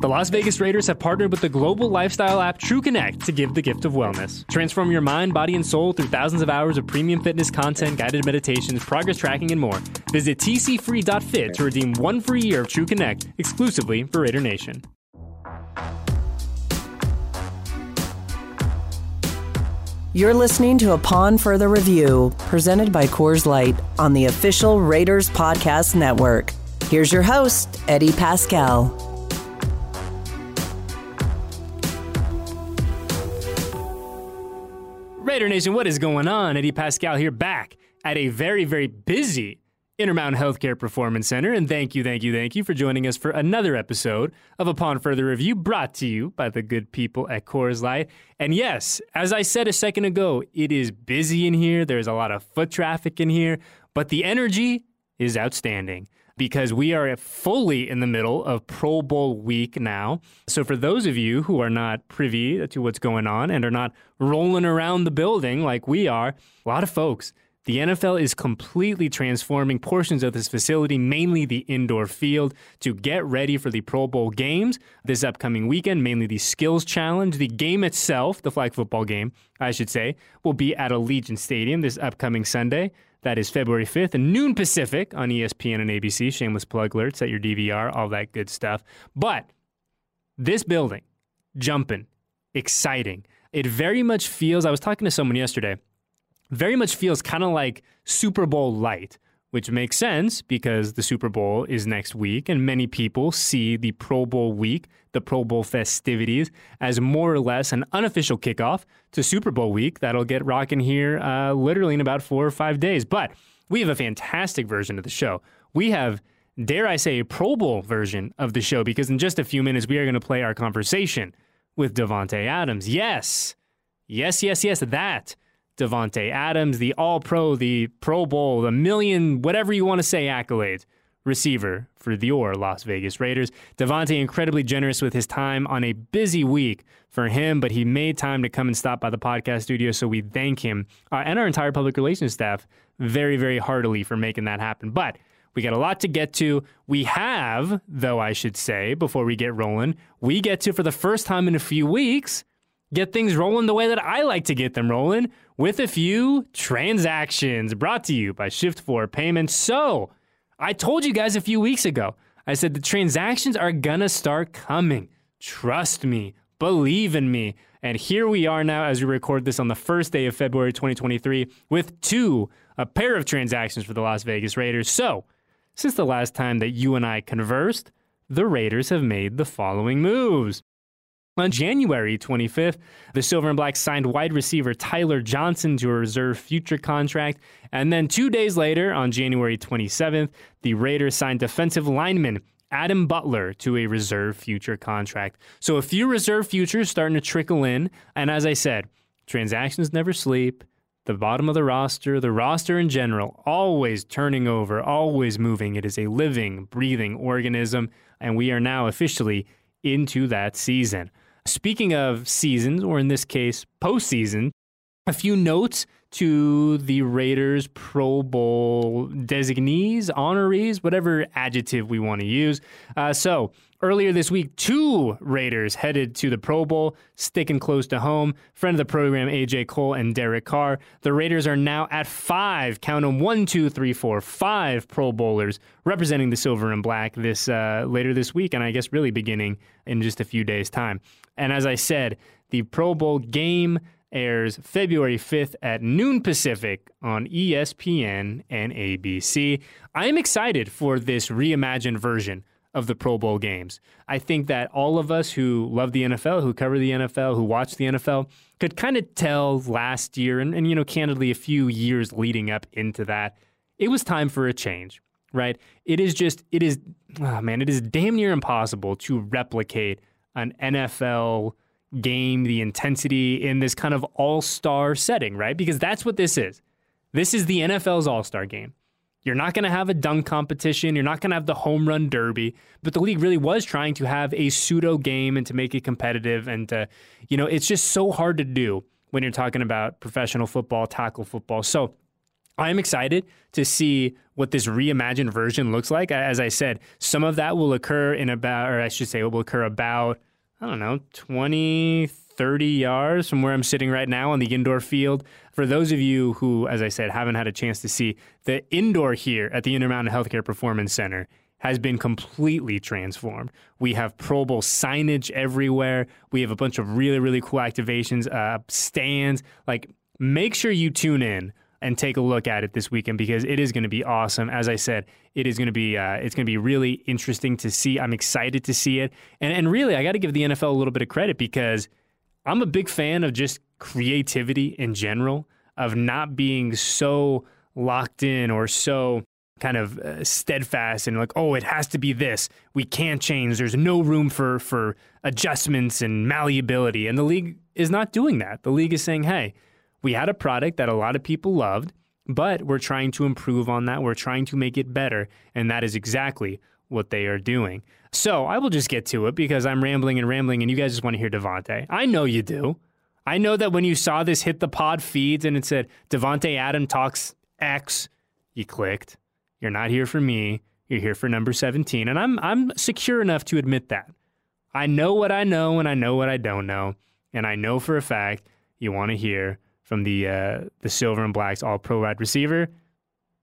The Las Vegas Raiders have partnered with the global lifestyle app TrueConnect to give the gift of wellness. Transform your mind, body, and soul through thousands of hours of premium fitness content, guided meditations, progress tracking, and more. Visit tcfree.fit to redeem one free year of TrueConnect exclusively for Raider Nation. You're listening to a Upon Further Review, presented by Coors Light on the official Raiders Podcast Network. Here's your host, Eddie Paskal. Raider Nation, what is going on? Eddie Paskal here, back at a very, very busy Intermountain Healthcare Performance Center. And thank you, thank you, thank you for joining us for another episode of Upon Further Review, brought to you by the good people at Coors Light. And yes, as I said a second ago, it is busy in here. There's a lot of foot traffic in here, but the energy is outstanding because we are fully in the middle of Pro Bowl week now. So, for those of you who are not privy to what's going on and are not rolling around the building like we are, a lot of folks. The NFL is completely transforming portions of this facility, mainly the indoor field, to get ready for the Pro Bowl games this upcoming weekend, mainly the Skills Challenge. The game itself, the flag football game, I should say, will be at Allegiant Stadium this upcoming Sunday. That is February 5th, noon Pacific on ESPN and ABC. Shameless plug alerts at your DVR, all that good stuff. But this building, jumping, exciting. It very much feels, I was talking to someone yesterday, very much feels kind of like Super Bowl light which makes sense because the Super Bowl is next week, and many people see the Pro Bowl week, the Pro Bowl festivities, as more or less an unofficial kickoff to Super Bowl week that'll get rocking here uh, literally in about four or five days. But we have a fantastic version of the show. We have, dare I say, a Pro Bowl version of the show because in just a few minutes we are going to play our conversation with Davante Adams. Yes, yes, yes, yes, that Davante Adams, the All Pro, the Pro Bowl, the million, whatever you want to say, accolades receiver for your Las Vegas Raiders. Davante incredibly generous with his time on a busy week for him, but he made time to come and stop by the podcast studio. So we thank him uh, and our entire public relations staff very, very heartily for making that happen. But we got a lot to get to. We have, though, I should say, before we get rolling, we get to, for the first time in a few weeks, get things rolling the way that I like to get them rolling with a few transactions brought to you by Shift4 Payments. So, I told you guys a few weeks ago, I said the transactions are gonna start coming. Trust me, believe in me. And here we are now as we record this on the first day of February 2023 with two, a pair of transactions for the Las Vegas Raiders. So, since the last time that you and I conversed, the Raiders have made the following moves. On January 25th, the Silver and Black signed wide receiver Tyler Johnson to a reserve future contract. And then two days later, on January 27th, the Raiders signed defensive lineman Adam Butler to a reserve future contract. So a few reserve futures starting to trickle in. And as I said, transactions never sleep. The bottom of the roster, the roster in general, always turning over, always moving. It is a living, breathing organism. And we are now officially into that season. Speaking of seasons, or in this case, postseason, a few notes to the Raiders Pro Bowl designees, honorees, whatever adjective we want to use. Uh, so, earlier this week, two Raiders headed to the Pro Bowl, sticking close to home. Friend of the program, AJ Cole and Derek Carr. The Raiders are now at five, count them one, two, three, four, five Pro Bowlers representing the silver and black this uh, later this week, and I guess really beginning in just a few days' time. And as I said, the Pro Bowl game airs February 5th at noon Pacific on ESPN and ABC. I am excited for this reimagined version of the Pro Bowl games. I think that all of us who love the NFL, who cover the NFL, who watch the NFL, could kind of tell last year and, and, you know, candidly, a few years leading up into that, it was time for a change, right? It is just, it is, oh man, it is damn near impossible to replicate an NFL game, the intensity in this kind of all star setting, right? Because that's what this is. This is the NFL's all star game. You're not going to have a dunk competition. You're not going to have the home run derby. But the league really was trying to have a pseudo game and to make it competitive. And, uh, you know, it's just so hard to do when you're talking about professional football, tackle football. So I'm excited to see what this reimagined version looks like. As I said, some of that will occur in about, or I should say, it will occur about, I don't know, 20, 30 yards from where I'm sitting right now on the indoor field. For those of you who, as I said, haven't had a chance to see, the indoor here at the Intermountain Healthcare Performance Center has been completely transformed. We have Pro Bowl signage everywhere. We have a bunch of really, really cool activations, uh, stands. Like, make sure you tune in and take a look at it this weekend because it is going to be awesome. As I said, it is going to be uh, it's going to be really interesting to see. I'm excited to see it, and and really, I got to give the NFL a little bit of credit because I'm a big fan of just creativity in general, of not being so locked in or so kind of uh, steadfast and like oh it has to be this. We can't change. There's no room for for adjustments and malleability. And the league is not doing that. The league is saying hey we had a product that a lot of people loved, but we're trying to improve on that. We're trying to make it better. And that is exactly what they are doing. So I will just get to it because I'm rambling and rambling, and you guys just want to hear Davante. I know you do. I know that when you saw this hit the pod feeds and it said Davante Adam talks X, you clicked. You're not here for me. You're here for number 17. And I'm I'm secure enough to admit that. I know what I know and I know what I don't know. And I know for a fact you want to hear from the uh, the silver and blacks all pro wide receiver,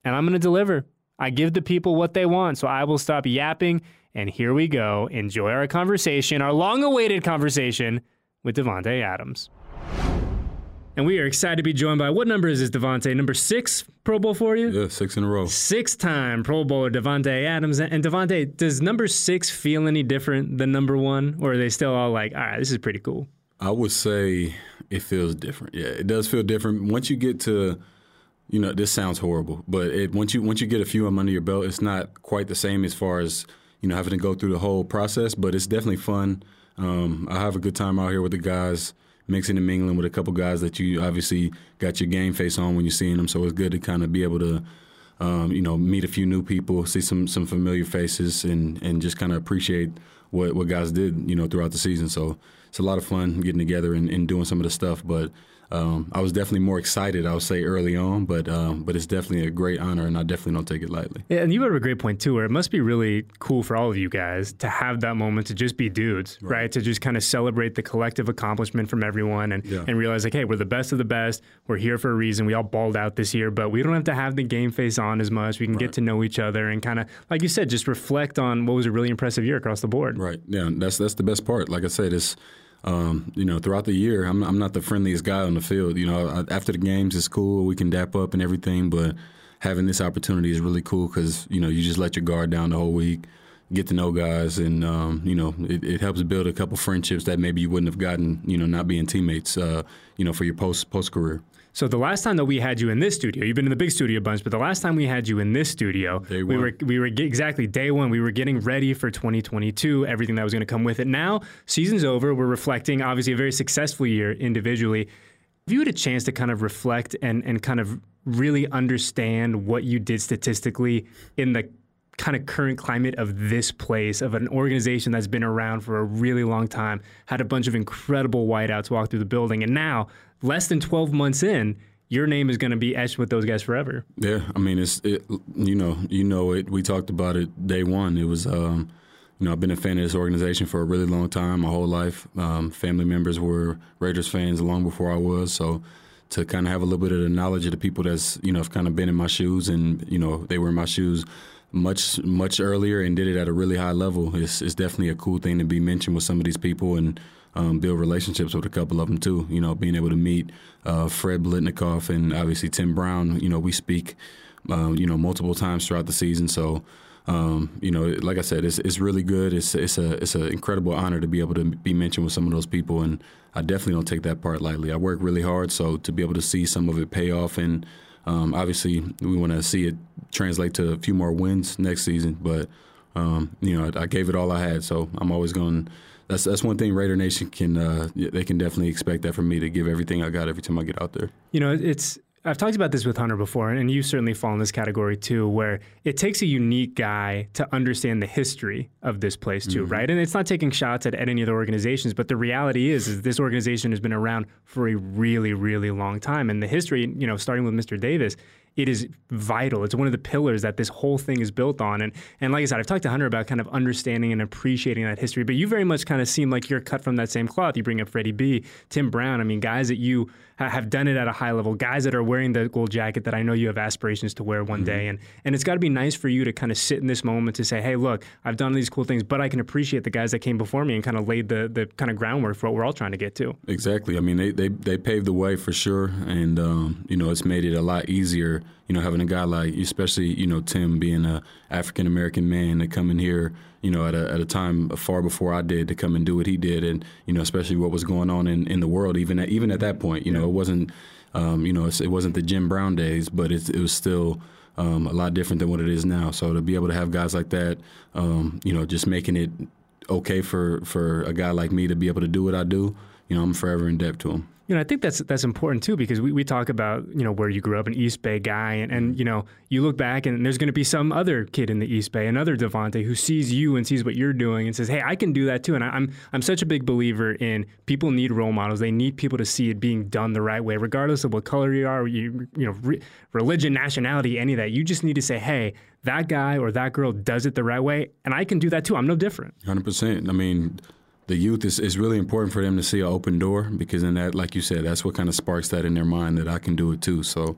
and I'm going to deliver. I give the people what they want, so I will stop yapping. And here we go. Enjoy our conversation, our long awaited conversation with Davante Adams. And we are excited to be joined by what number is this, Davante? Number six Pro Bowl for you? Yeah, six in a row. Six time Pro Bowler Davante Adams. And Davante, does number six feel any different than number one? Or are they still all like, all right, this is pretty cool? I would say it feels different. Yeah, it does feel different. Once you get to, you know, this sounds horrible, but it, once you once you get a few of them under your belt, it's not quite the same as far as you know having to go through the whole process. But it's definitely fun. Um, I have a good time out here with the guys, mixing and mingling with a couple guys that you obviously got your game face on when you're seeing them. So it's good to kind of be able to. Um, you know, meet a few new people, see some some familiar faces, and and just kind of appreciate what what guys did, you know, throughout the season. So it's a lot of fun getting together and, and doing some of the stuff. But um, I was definitely more excited, I would say, early on, but um, but it's definitely a great honor, and I definitely don't take it lightly. Yeah, and you have a great point too, where it must be really cool for all of you guys to have that moment to just be dudes, right? right? To just kind of celebrate the collective accomplishment from everyone, and yeah. and realize like, hey, we're the best of the best. We're here for a reason. We all balled out this year, but we don't have to have the game face on as much. We can right. get to know each other and kind of, like you said, just reflect on what was a really impressive year across the board. Right. Yeah, that's that's the best part. Like I said, it's um, you know, throughout the year, I'm, I'm not the friendliest guy on the field. You know, after the games, it's cool. We can dap up and everything, but having this opportunity is really cool because you know you just let your guard down the whole week, get to know guys, and um, you know it, it, helps build a couple friendships that maybe you wouldn't have gotten. You know, not being teammates. Uh, you know, for your post post career. So the last time that we had you in this studio, you've been in the big studio bunch, but the last time we had you in this studio, we were we were exactly day one. We were getting ready for 2022, everything that was going to come with it. Now season's over. We're reflecting, obviously, a very successful year individually. Have you had a chance to kind of reflect and and kind of really understand what you did statistically in the kind of current climate of this place, of an organization that's been around for a really long time, had a bunch of incredible wideouts walk through the building, and now less than 12 months in, your name is going to be etched with those guys forever. Yeah, I mean, it's it, you know, you know it. We talked about it day one. It was, um, you know, I've been a fan of this organization for a really long time, my whole life. Um, family members were Raiders fans long before I was, so to kind of have a little bit of the knowledge of the people that's you know have kind of been in my shoes and you know they were in my shoes much much earlier and did it at a really high level. It's, it's definitely a cool thing to be mentioned with some of these people and um, build relationships with a couple of them too. You know, being able to meet uh, Fred Biletnikoff and obviously Tim Brown. You know, we speak, uh, you know, multiple times throughout the season. So, um, you know, like I said, it's it's really good. It's it's a it's an incredible honor to be able to be mentioned with some of those people, and I definitely don't take that part lightly. I work really hard, so to be able to see some of it pay off and. Um, obviously, we want to see it translate to a few more wins next season, but um, you know, I, I, gave it all I had, so I'm always going that's that's one thing Raider Nation can uh, they can definitely expect that from me to give everything I got every time I get out there. You know, it's I've talked about this with Hunter before, and you certainly fall in this category too, where it takes a unique guy to understand the history of this place too, mm-hmm. right? And it's not taking shots at, at any other organizations, but the reality is, is this organization has been around for a really, really long time, and the history, you know, starting with Mr. Davis, it is vital. It's one of the pillars that this whole thing is built on. And and like I said, I've talked to Hunter about kind of understanding and appreciating that history. But you very much kind of seem like you're cut from that same cloth. You bring up Freddie B, Tim Brown. I mean, guys that you have done it at a high level, guys that are wearing the gold jacket that I know you have aspirations to wear one mm-hmm. day. And and it's got to be nice for you to kind of sit in this moment to say, hey, look, I've done these cool things, but I can appreciate the guys that came before me and kind of laid the the kind of groundwork for what we're all trying to get to. Exactly. I mean, they they, they paved the way for sure, and um, you know, it's made it a lot easier. You know, having a guy like, especially you know Tim being a African American man to come in here you know, at a, at a time far before I did to come and do what he did, and you know, especially what was going on in, in the world, even at, even at that point, you know, it wasn't, um, you know, it wasn't the Jim Brown days, but it, it was still um, a lot different than what it is now. So to be able to have guys like that, um, you know, just making it okay for for a guy like me to be able to do what I do, you know, I'm forever in debt to him. You know, I think that's that's important too because we, we talk about you know where you grew up, an East Bay guy, and, and mm-hmm. you know you look back and there's going to be some other kid in the East Bay, another Davante who sees you and sees what you're doing and says, "Hey, I can do that too." And I, I'm I'm such a big believer in people need role models. They need people to see it being done the right way, regardless of what color you are, you you know, re- religion, nationality, any of that. You just need to say, "Hey, that guy or that girl does it the right way, and I can do that too. I'm no different." Hundred percent. I mean the youth is, is really important for them to see an open door because in that, like you said, that's what kind of sparks that in their mind that I can do it too. So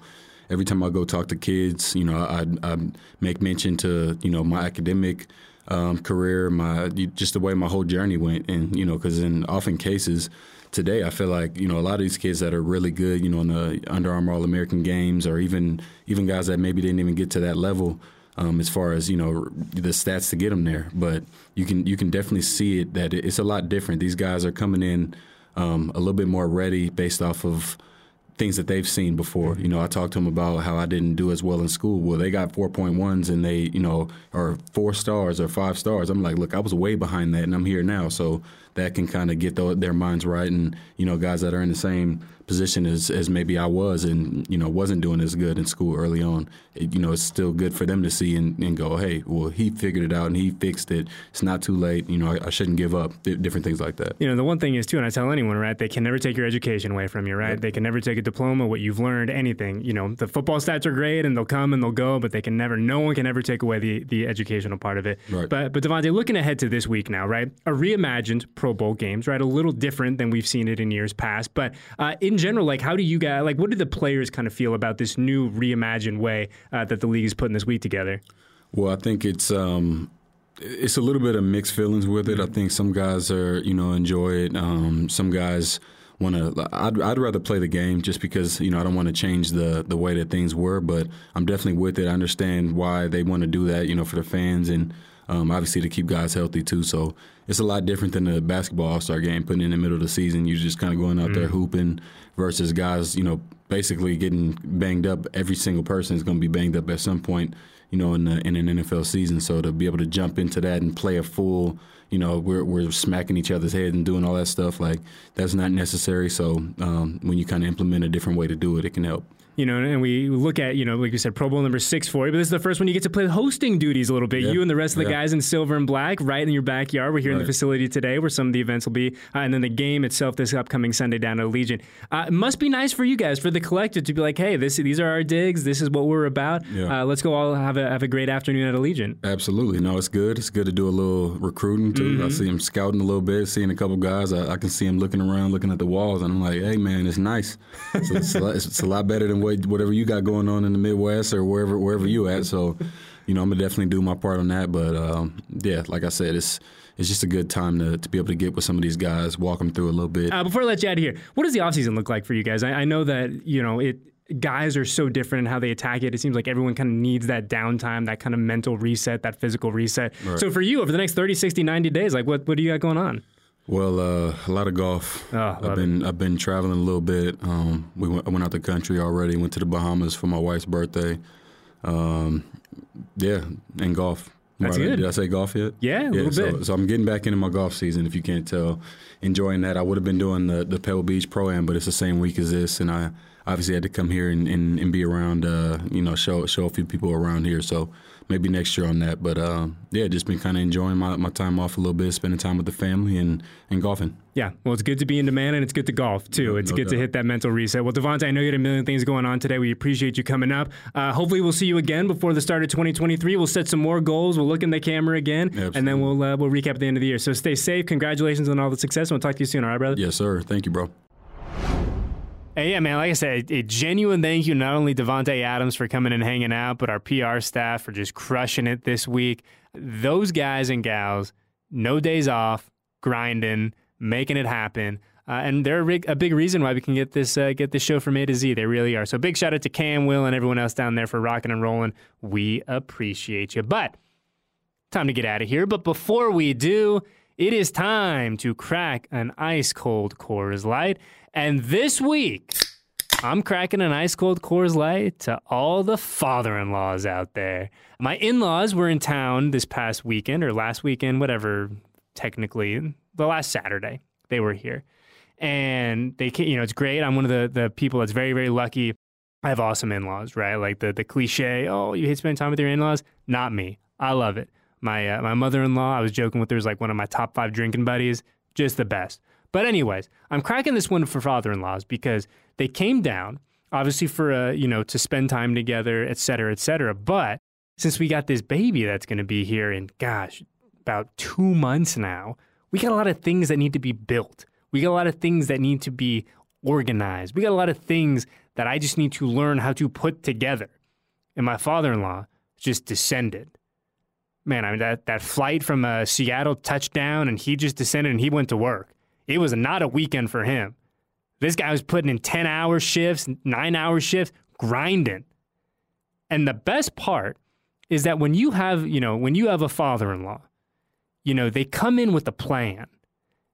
every time I go talk to kids, you know, I, I make mention to you know my academic um, career, my just the way my whole journey went, and you know, because in often cases today, I feel like you know a lot of these kids that are really good, you know, in the Under Armour All American games, or even even guys that maybe didn't even get to that level um, as far as you know the stats to get them there. But you can you can definitely see it that it's a lot different. These guys are coming in um, a little bit more ready based off of things that they've seen before. You know, I talked to them about how I didn't do as well in school. Well, they got 4.1s and they, you know, are four stars or five stars. I'm like, look, I was way behind that and I'm here now. So that can kind of get the, their minds right. And, you know, guys that are in the same position as, as maybe I was and, you know, wasn't doing as good in school early on, it, you know, it's still good for them to see and, and, go, hey, well, he figured it out and he fixed it. It's not too late. You know, I, I shouldn't give up, different things like that. You know, the one thing is, too, and I tell anyone, right, they can never take your education away from you, right? They can never take a diploma, what you've learned, anything. You know, the football stats are great and they'll come and they'll go, but they can never, no one can ever take away the, the educational part of it. Right. But, but Davante, looking ahead to this week now, right, a reimagined Pro Bowl games, right, a little different than we've seen it in years past. But uh, in general, like, how do you guys, like what do the players kind of feel about this new reimagined way uh, that the league is putting this week together? Well, I think it's um, it's a little bit of mixed feelings with it. I think some guys are you know enjoy it. Um, some guys want to. I'd, I'd rather play the game just because you know I don't want to change the the way that things were. But I'm definitely with it. I understand why they want to do that. You know, for the fans and um, obviously to keep guys healthy too. So it's a lot different than the basketball All Star game, putting in the middle of the season. You're just kind of going out mm. there hooping versus guys, you know, basically getting banged up. Every single person is going to be banged up at some point, you know, in the, in an NFL season. So to be able to jump into that and play a full, you know, we're we're smacking each other's head and doing all that stuff like that's not necessary. So um, when you kind of implement a different way to do it, it can help you know, and we look at, you know, like you said, Pro Bowl number six for you, but this is the first one you get to play hosting duties a little bit. You and the rest of the guys in silver and black, right in your backyard. We're here right. in the facility today where some of the events will be, uh, and then the game itself this upcoming Sunday down at Allegiant. Uh, it must be nice for you guys, for the collective, to be like, hey, this these are our digs. This is what we're about. Yeah. Uh, let's go all have a have a great afternoon at Allegiant. Absolutely, no, it's good. It's good to do a little recruiting too. Mm-hmm. I see him scouting a little bit, seeing a couple guys. I, I, can see him looking around, looking at the walls, and I'm like, hey man, it's nice. So it's, a lot, it's, a lot better than what, whatever you got going on in the Midwest or wherever wherever you at. So, you know, I'm gonna definitely do my part on that. But um, yeah, like I said, it's it's just a good time to, to be able to get with some of these guys, walk them through a little bit. Uh, before I let you out of here, what does the offseason look like for you guys? I, I know that you know it guys are so different in how they attack it. It seems like everyone kind of needs that downtime, that kind of mental reset, that physical reset. Right. So for you, over the next 30, 60, 90 days, like what, what do you got going on? Well, uh, a lot of golf. Oh, I've been. I've been traveling a little bit. Um, we went, I went out the country already. Went to the Bahamas for my wife's birthday. Um, yeah, and golf. That's right. good. Did I say golf yet? Yeah, a yeah, little so, bit. So I'm getting back into my golf season. If you can't tell, enjoying that. I would have been doing the the Pebble Beach Pro Am, but it's the same week as this, and I obviously had to come here and, and, and be around, uh, you know, show show a few people around here. So maybe next year on that. But uh, yeah, just been kind of enjoying my, my time off a little bit, spending time with the family and, and golfing. Yeah, well, it's good to be in demand and it's good to golf too. It's no good doubt. to hit that mental reset. Well, Davante, I know you had a million things going on today. We appreciate you coming up. Uh, hopefully, we'll see you again before the start of 2023. We'll set some more goals. We'll look in the camera again, Absolutely. and then we'll uh, we'll recap at the end of the year. So stay safe. Congratulations on all the success. We'll talk to you soon. All right, brother. Yes, sir. Thank you, bro. Yeah, man. Like I said, a genuine thank you not only Davante Adams for coming and hanging out, but our PR staff for just crushing it this week. Those guys and gals, no days off, grinding, making it happen. Uh, and they're a big, a big, reason why we can get this uh, get this show from A to Z. They really are. So big shout out to Cam, Will, and everyone else down there for rocking and rolling. We appreciate you. But time to get out of here. But before we do, it is time to crack an ice cold Coors Light. And this week, I'm cracking an ice cold Coors Light to all the father in laws out there. My in laws were in town this past weekend or last weekend, whatever, technically, the last Saturday. They were here. And they, you know, it's great. I'm one of the, the people that's very, very lucky. I have awesome in laws, right? Like the, the cliche, oh, you hate spending time with your in laws? Not me. I love it. My, uh, my mother in law, I was joking with her, is like one of my top five drinking buddies. Just the best. But anyways, I'm cracking this one for father-in-laws because they came down, obviously for uh, you know to spend time together, et cetera, et cetera. But since we got this baby that's going to be here in gosh about two months now, we got a lot of things that need to be built. We got a lot of things that need to be organized. We got a lot of things that I just need to learn how to put together. And my father-in-law just descended. Man, I mean that that flight from uh, Seattle touchdown, and he just descended and he went to work. It was not a weekend for him. This guy was putting in 10 hour shifts, nine hour shifts, grinding. And the best part is that when you have, you know, when you have a father in law, you know, they come in with a plan.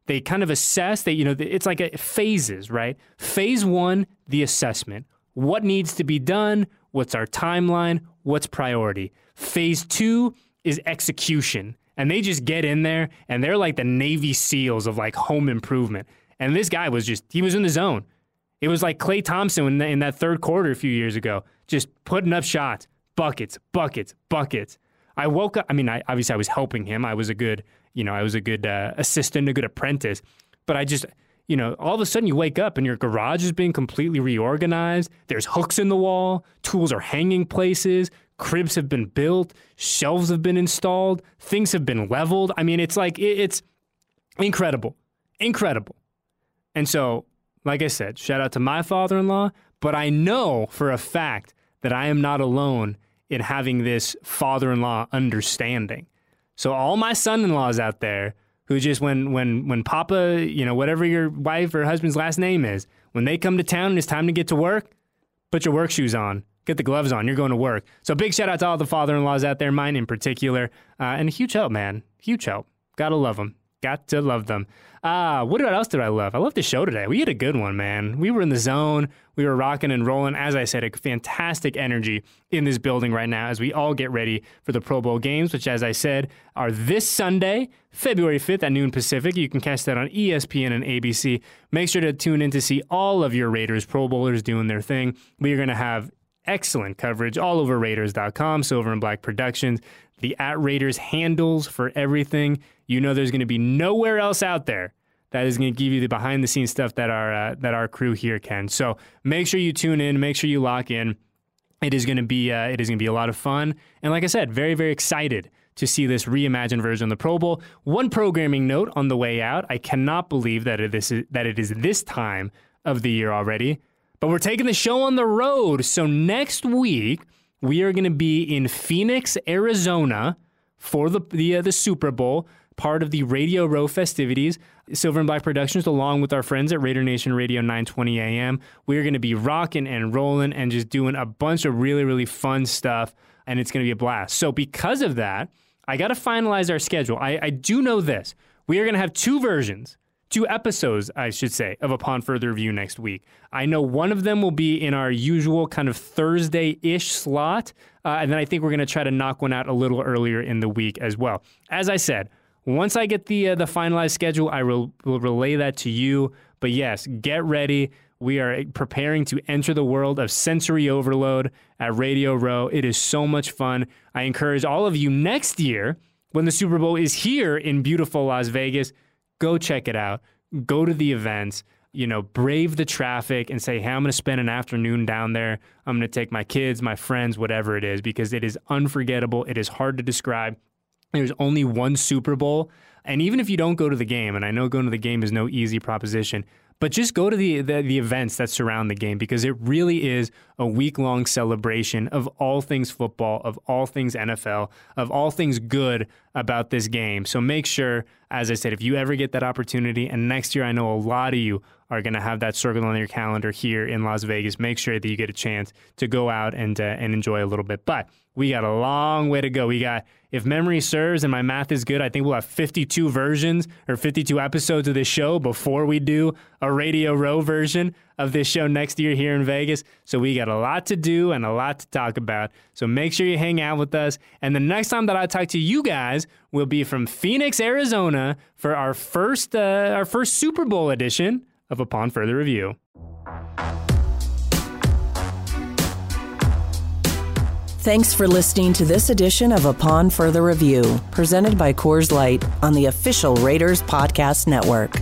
They kind of assess that, you know, it's like a, phases, right? Phase one, the assessment. What needs to be done? What's our timeline? What's priority? Phase two is execution and they just get in there and they're like the Navy SEALs of like home improvement. And this guy was just, he was in the zone. It was like Klay Thompson in, the, in that third quarter a few years ago, just putting up shots, buckets, buckets, buckets. I woke up, I mean, I, obviously I was helping him. I was a good, you know, I was a good uh, assistant, a good apprentice. But I just, you know, all of a sudden you wake up and your garage is being completely reorganized. There's hooks in the wall, tools are hanging places, cribs have been built, shelves have been installed, things have been leveled. I mean, it's like, it's incredible, incredible. And so, like I said, shout out to my father in law, but I know for a fact that I am not alone in having this father in law understanding. So, all my son in laws out there who just, when, when, when Papa, you know, whatever your wife or husband's last name is, when they come to town and it's time to get to work, put your work shoes on get the gloves on. You're going to work. So big shout out to all the father-in-laws out there, mine in particular, uh, and a huge help, man. Huge help. Gotta love them. Got to love them. Uh, what else did I love? I love the show today. We had a good one, man. We were in the zone. We were rocking and rolling. As I said, a fantastic energy in this building right now as we all get ready for the Pro Bowl games, which, as I said, are this Sunday, February 5th at noon Pacific. You can catch that on ESPN and ABC. Make sure to tune in to see all of your Raiders Pro Bowlers doing their thing. We are going to have excellent coverage all over Raiders.com, Silver and Black Productions, the at Raiders handles for everything. You know, there's going to be nowhere else out there that is going to give you the behind the scenes stuff that our uh, that our crew here can. So make sure you tune in, make sure you lock in. It is going to be uh, it is going to be a lot of fun, and like I said, very very excited to see this reimagined version of the Pro Bowl. One programming note on the way out: I cannot believe that it is that it is this time of the year already. But we're taking the show on the road. So next week, we are going to be in Phoenix, Arizona for the, the, uh, the Super Bowl, part of the Radio Row festivities. Silver and Black Productions, along with our friends at Raider Nation Radio 920 AM. We're going to be rocking and rolling and just doing a bunch of really, really fun stuff. And it's going to be a blast. So, because of that, I got to finalize our schedule. I, I do know this. We are going to have two versions two episodes, I should say, of Upon Further Review next week. I know one of them will be in our usual kind of Thursday ish slot. Uh, and then I think we're going to try to knock one out a little earlier in the week as well. As I said, once I get the uh, the finalized schedule, I will, will relay that to you. But yes, get ready. We are preparing to enter the world of sensory overload at Radio Row. It is so much fun. I encourage all of you next year when the Super Bowl is here in beautiful Las Vegas, go check it out. Go to the events you know, brave the traffic and say, hey, I'm going to spend an afternoon down there. I'm going to take my kids, my friends, whatever it is, because it is unforgettable. It is hard to describe. There's only one Super Bowl. And even if you don't go to the game, and I know going to the game is no easy proposition, but just go to the, the, the events that surround the game because it really is a week long celebration of all things football, of all things NFL, of all things good about this game. So make sure, as I said, if you ever get that opportunity, and next year I know a lot of you are going to have that circle on your calendar here in Las Vegas, make sure that you get a chance to go out and uh, and enjoy a little bit. But we got a long way to go. We got, if memory serves and my math is good, I think we'll have 52 versions or 52 episodes of this show before we do a Radio Row version of this show next year here in Vegas. So we got a lot to do and a lot to talk about. So make sure you hang out with us. And the next time that I talk to you guys will be from Phoenix, Arizona for our first, uh, our first Super Bowl edition of Upon Further Review. Thanks for listening to this edition of Upon Further Review, presented by Coors Light on the official Raiders Podcast Network.